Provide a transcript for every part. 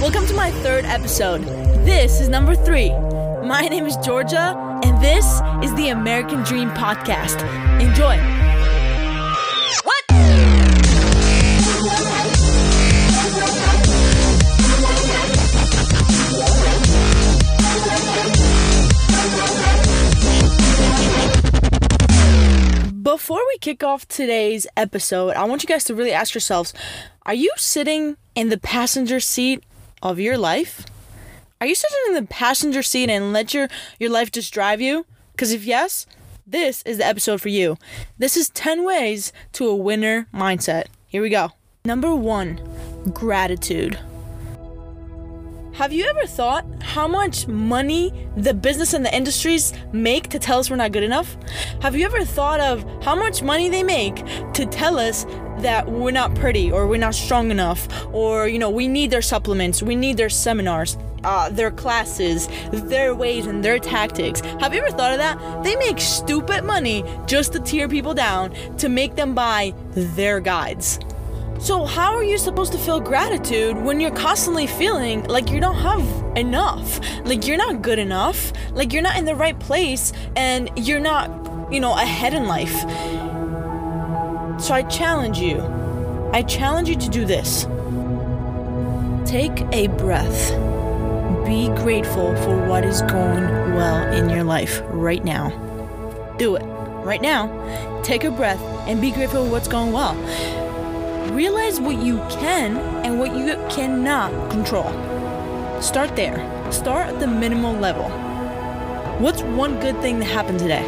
Welcome to my third episode. This is number three. My name is Georgia, and this is the American Dream Podcast. Enjoy. Before we kick off today's episode, I want you guys to really ask yourselves are you sitting in the passenger seat of your life? Are you sitting in the passenger seat and let your, your life just drive you? Because if yes, this is the episode for you. This is 10 ways to a winner mindset. Here we go. Number one, gratitude. Have you ever thought how much money the business and the industries make to tell us we're not good enough? Have you ever thought of how much money they make to tell us that we're not pretty or we're not strong enough or you know we need their supplements, we need their seminars, uh, their classes, their ways and their tactics? Have you ever thought of that? They make stupid money just to tear people down to make them buy their guides. So, how are you supposed to feel gratitude when you're constantly feeling like you don't have enough? Like you're not good enough? Like you're not in the right place and you're not, you know, ahead in life? So, I challenge you. I challenge you to do this. Take a breath. Be grateful for what is going well in your life right now. Do it right now. Take a breath and be grateful for what's going well realize what you can and what you cannot control. Start there. Start at the minimal level. What's one good thing that happened today?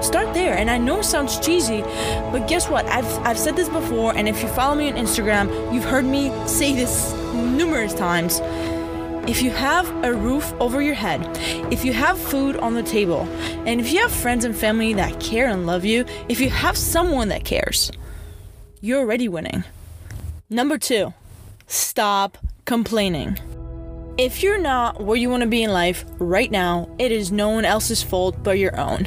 Start there. And I know it sounds cheesy, but guess what? I've, I've said this before, and if you follow me on Instagram, you've heard me say this numerous times. If you have a roof over your head, if you have food on the table, and if you have friends and family that care and love you, if you have someone that cares, you're already winning. Number two, stop complaining. If you're not where you want to be in life right now, it is no one else's fault but your own.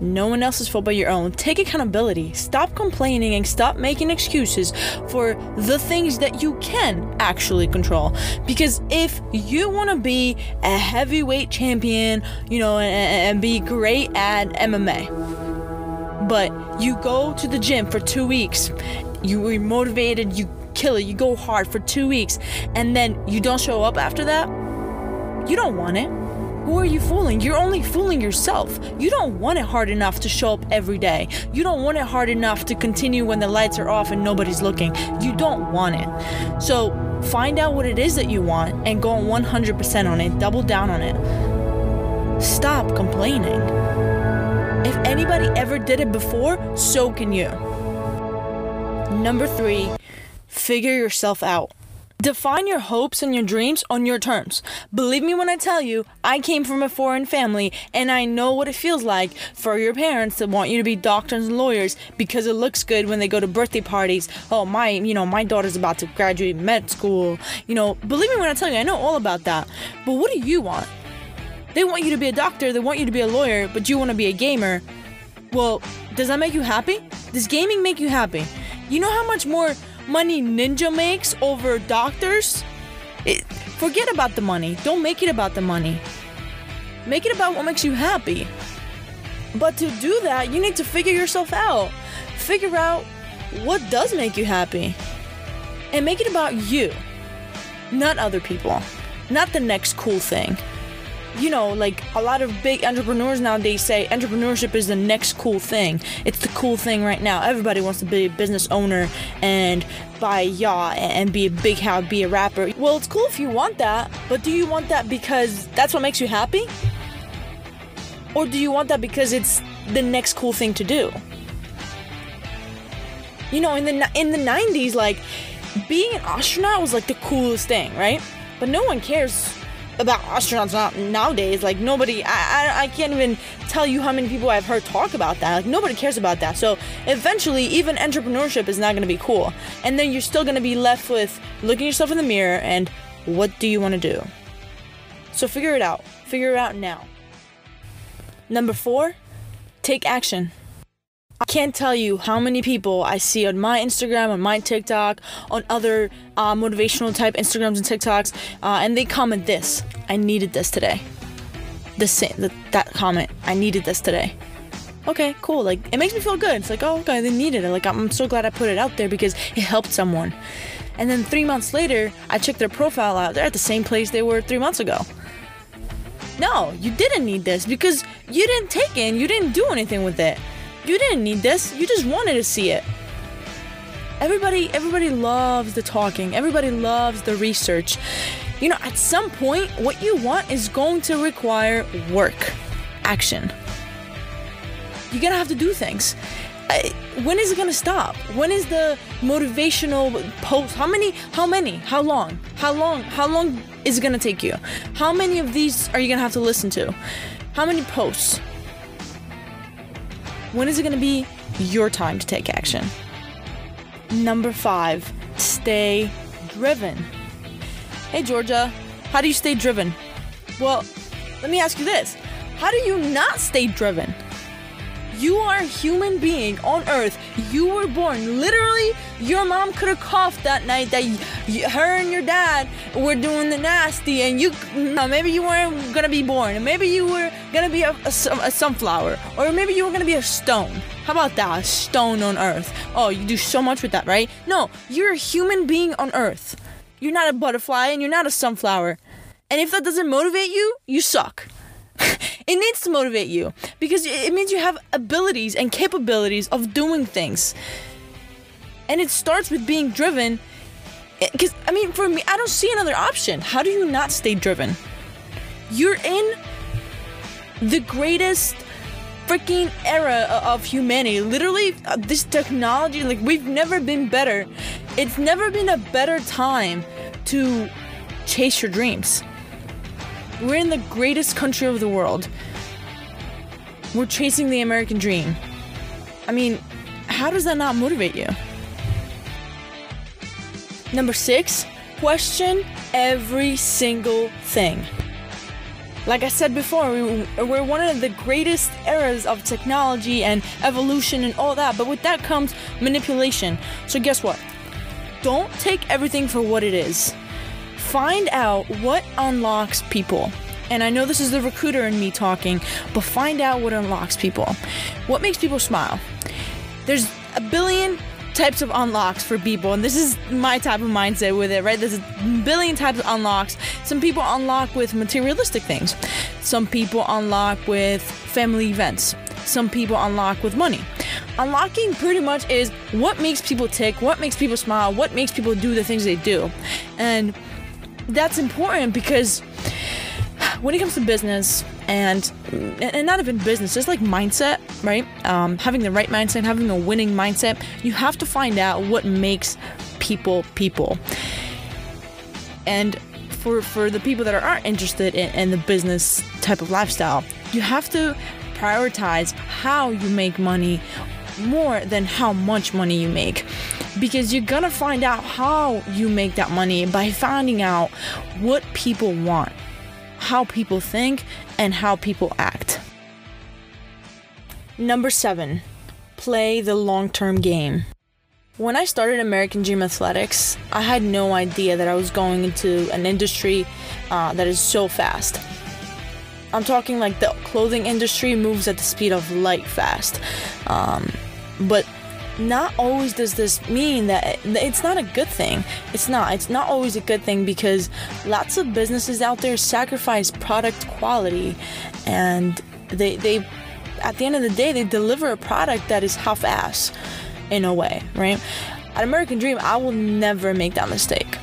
No one else's fault but your own. Take accountability. Stop complaining and stop making excuses for the things that you can actually control. Because if you want to be a heavyweight champion, you know, and, and be great at MMA, but you go to the gym for two weeks, you were motivated, you kill it, you go hard for two weeks, and then you don't show up after that, you don't want it. Who are you fooling? You're only fooling yourself. You don't want it hard enough to show up every day. You don't want it hard enough to continue when the lights are off and nobody's looking. You don't want it. So find out what it is that you want and go 100% on it. Double down on it. Stop complaining. If anybody ever did it before, so can you. Number three, figure yourself out. Define your hopes and your dreams on your terms. Believe me when I tell you, I came from a foreign family and I know what it feels like for your parents to want you to be doctors and lawyers because it looks good when they go to birthday parties. Oh, my, you know, my daughter's about to graduate med school. You know, believe me when I tell you, I know all about that. But what do you want? They want you to be a doctor, they want you to be a lawyer, but you want to be a gamer. Well, does that make you happy? Does gaming make you happy? You know how much more money Ninja makes over doctors? It, forget about the money. Don't make it about the money. Make it about what makes you happy. But to do that, you need to figure yourself out. Figure out what does make you happy. And make it about you, not other people, not the next cool thing you know, like a lot of big entrepreneurs nowadays say entrepreneurship is the next cool thing. It's the cool thing right now. Everybody wants to be a business owner and buy a yacht and be a big house, be a rapper. Well, it's cool if you want that, but do you want that because that's what makes you happy? Or do you want that because it's the next cool thing to do? You know, in the in the 90s like being an astronaut was like the coolest thing, right? But no one cares about astronauts not nowadays. Like nobody, I, I, I can't even tell you how many people I've heard talk about that. Like nobody cares about that. So eventually, even entrepreneurship is not going to be cool. And then you're still going to be left with looking yourself in the mirror and what do you want to do? So figure it out. Figure it out now. Number four, take action. I can't tell you how many people I see on my Instagram, on my TikTok, on other uh, motivational type Instagrams and TikToks, uh, and they comment this I needed this today. The same, the, that comment, I needed this today. Okay, cool. Like, it makes me feel good. It's like, oh, okay, they needed it. Like, I'm so glad I put it out there because it helped someone. And then three months later, I checked their profile out. They're at the same place they were three months ago. No, you didn't need this because you didn't take it and you didn't do anything with it. You didn't need this. You just wanted to see it. Everybody everybody loves the talking. Everybody loves the research. You know, at some point what you want is going to require work, action. You're going to have to do things. Uh, when is it going to stop? When is the motivational post? How many how many? How long? How long? How long is it going to take you? How many of these are you going to have to listen to? How many posts? When is it going to be your time to take action? Number five, stay driven. Hey, Georgia, how do you stay driven? Well, let me ask you this How do you not stay driven? You are a human being on earth. You were born. Literally, your mom could have coughed that night that her and your dad were doing the nasty, and you mm, uh, maybe you weren't gonna be born, maybe you were gonna be a, a, a sunflower, or maybe you were gonna be a stone. How about that? A stone on earth. Oh, you do so much with that, right? No, you're a human being on earth. You're not a butterfly and you're not a sunflower. And if that doesn't motivate you, you suck. It needs to motivate you because it means you have abilities and capabilities of doing things. And it starts with being driven. Because, eh, I mean, for me, I don't see another option. How do you not stay driven? You're in the greatest freaking era of humanity. Literally, uh, this technology, like, we've never been better. It's never been a better time to chase your dreams. We're in the greatest country of the world. We're chasing the American dream. I mean, how does that not motivate you? Number six, question every single thing. Like I said before, we're one of the greatest eras of technology and evolution and all that, but with that comes manipulation. So, guess what? Don't take everything for what it is find out what unlocks people. And I know this is the recruiter in me talking, but find out what unlocks people. What makes people smile? There's a billion types of unlocks for people, and this is my type of mindset with it, right? There's a billion types of unlocks. Some people unlock with materialistic things, some people unlock with family events, some people unlock with money. Unlocking pretty much is what makes people tick, what makes people smile, what makes people do the things they do. And that's important because when it comes to business and and not even business, just like mindset, right? Um, having the right mindset, having a winning mindset, you have to find out what makes people people. And for for the people that aren't interested in, in the business type of lifestyle, you have to prioritize how you make money more than how much money you make because you're gonna find out how you make that money by finding out what people want, how people think, and how people act. Number seven, play the long term game. When I started American Dream Athletics, I had no idea that I was going into an industry uh, that is so fast. I'm talking like the clothing industry moves at the speed of light fast. Um, but not always does this mean that it's not a good thing. It's not. It's not always a good thing because lots of businesses out there sacrifice product quality and they they at the end of the day they deliver a product that is half ass in a way, right? At American Dream, I will never make that mistake.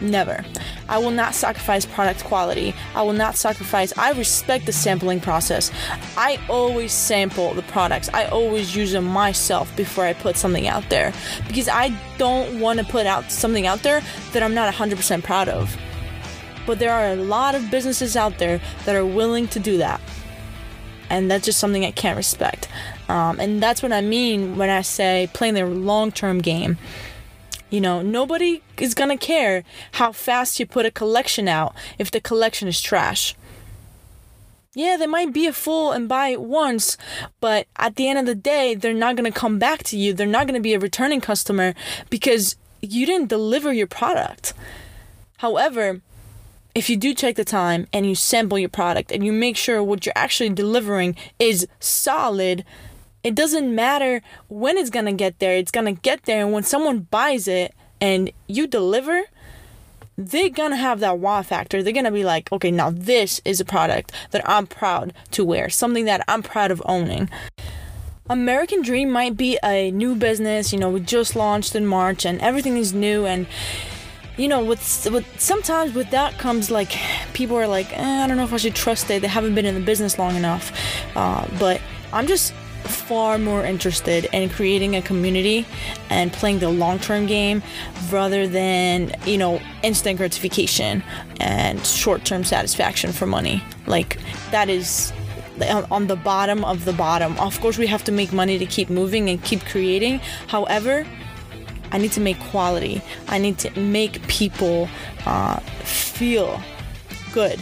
Never. I will not sacrifice product quality. I will not sacrifice. I respect the sampling process. I always sample the products. I always use them myself before I put something out there because I don't want to put out something out there that I'm not 100% proud of. But there are a lot of businesses out there that are willing to do that. And that's just something I can't respect. Um, and that's what I mean when I say playing the long term game. You know, nobody is gonna care how fast you put a collection out if the collection is trash. Yeah, they might be a fool and buy it once, but at the end of the day, they're not going to come back to you. They're not going to be a returning customer because you didn't deliver your product. However, if you do take the time and you sample your product and you make sure what you're actually delivering is solid, it doesn't matter when it's gonna get there, it's gonna get there. And when someone buys it and you deliver, they're gonna have that wow factor. They're gonna be like, okay, now this is a product that I'm proud to wear, something that I'm proud of owning. American Dream might be a new business, you know, we just launched in March and everything is new and you know, with, with sometimes with that comes like people are like, eh, I don't know if I should trust it. They haven't been in the business long enough. Uh, but I'm just far more interested in creating a community and playing the long term game rather than, you know, instant gratification and short term satisfaction for money. Like, that is on the bottom of the bottom. Of course, we have to make money to keep moving and keep creating. However, I need to make quality. I need to make people uh, feel good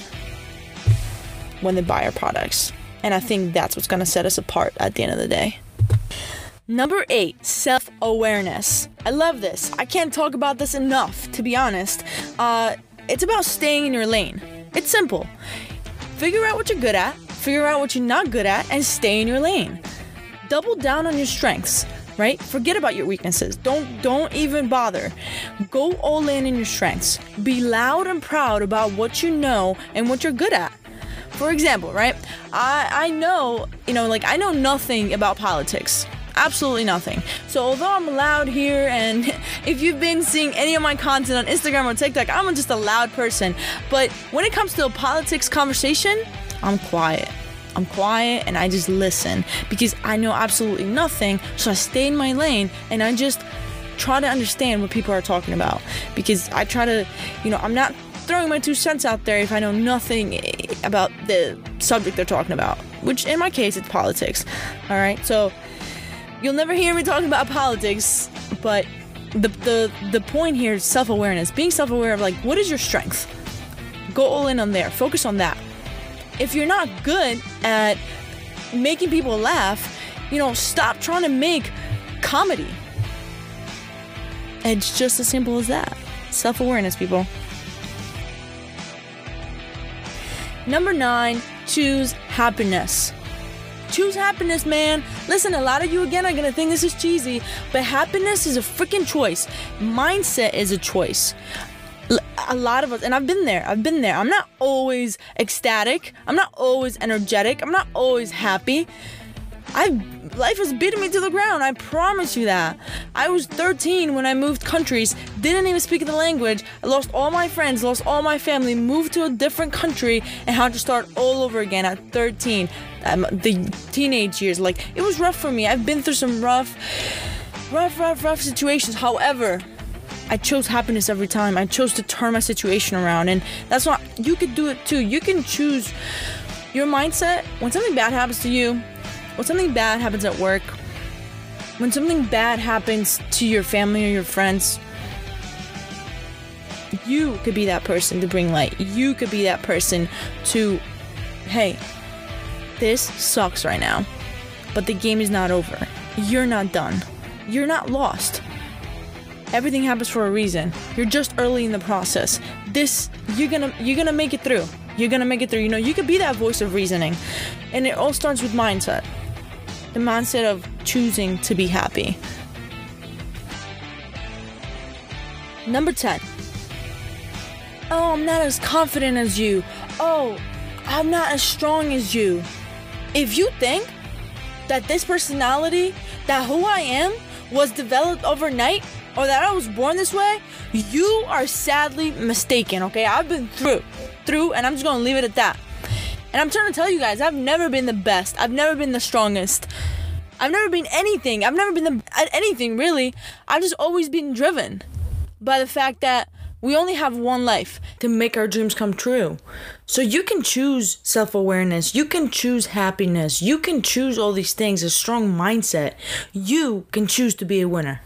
when they buy our products. And I think that's what's going to set us apart at the end of the day. Number eight, self awareness. I love this. I can't talk about this enough, to be honest. Uh, it's about staying in your lane. It's simple. Figure out what you're good at, figure out what you're not good at, and stay in your lane. Double down on your strengths right forget about your weaknesses don't don't even bother go all in in your strengths be loud and proud about what you know and what you're good at for example right i i know you know like i know nothing about politics absolutely nothing. So although I'm loud here, and if you've been seeing any of my content on Instagram or TikTok, I'm just a loud person. But when it comes to a politics conversation, I'm quiet. I'm quiet and I just listen because I know absolutely nothing. So I stay in my lane and I just try to understand what people are talking about because I try to, you know, I'm not throwing my two cents out there if I know nothing about the subject they're talking about, which in my case it's politics. All right, so you'll never hear me talking about politics, but the the the point here is self awareness, being self aware of like what is your strength. Go all in on there. Focus on that if you're not good at making people laugh, you know, stop trying to make comedy. It's just as simple as that. Self awareness, people. Number nine, choose happiness. Choose happiness, man. Listen, a lot of you again are gonna think this is cheesy, but happiness is a freaking choice. Mindset is a choice a lot of us, and I've been there, I've been there. I'm not always ecstatic, I'm not always energetic, I'm not always happy. I life has beaten me to the ground. I promise you that. I was 13 when I moved countries, didn't even speak the language. I lost all my friends, lost all my family, moved to a different country, and had to start all over again at 13. Um, the teenage years, like it was rough for me. I've been through some rough, rough, rough, rough situations. However, I chose happiness every time. I chose to turn my situation around. And that's why you could do it too. You can choose your mindset when something bad happens to you, when something bad happens at work, when something bad happens to your family or your friends. You could be that person to bring light. You could be that person to, hey, this sucks right now, but the game is not over. You're not done. You're not lost everything happens for a reason. You're just early in the process. This you're gonna you're gonna make it through. You're gonna make it through. You know, you could be that voice of reasoning. And it all starts with mindset. The mindset of choosing to be happy. Number 10. Oh, I'm not as confident as you. Oh, I'm not as strong as you. If you think that this personality, that who I am, was developed overnight, or that I was born this way, you are sadly mistaken, okay? I've been through, through, and I'm just gonna leave it at that. And I'm trying to tell you guys, I've never been the best. I've never been the strongest. I've never been anything. I've never been the, anything, really. I've just always been driven by the fact that we only have one life to make our dreams come true. So you can choose self awareness, you can choose happiness, you can choose all these things, a strong mindset. You can choose to be a winner.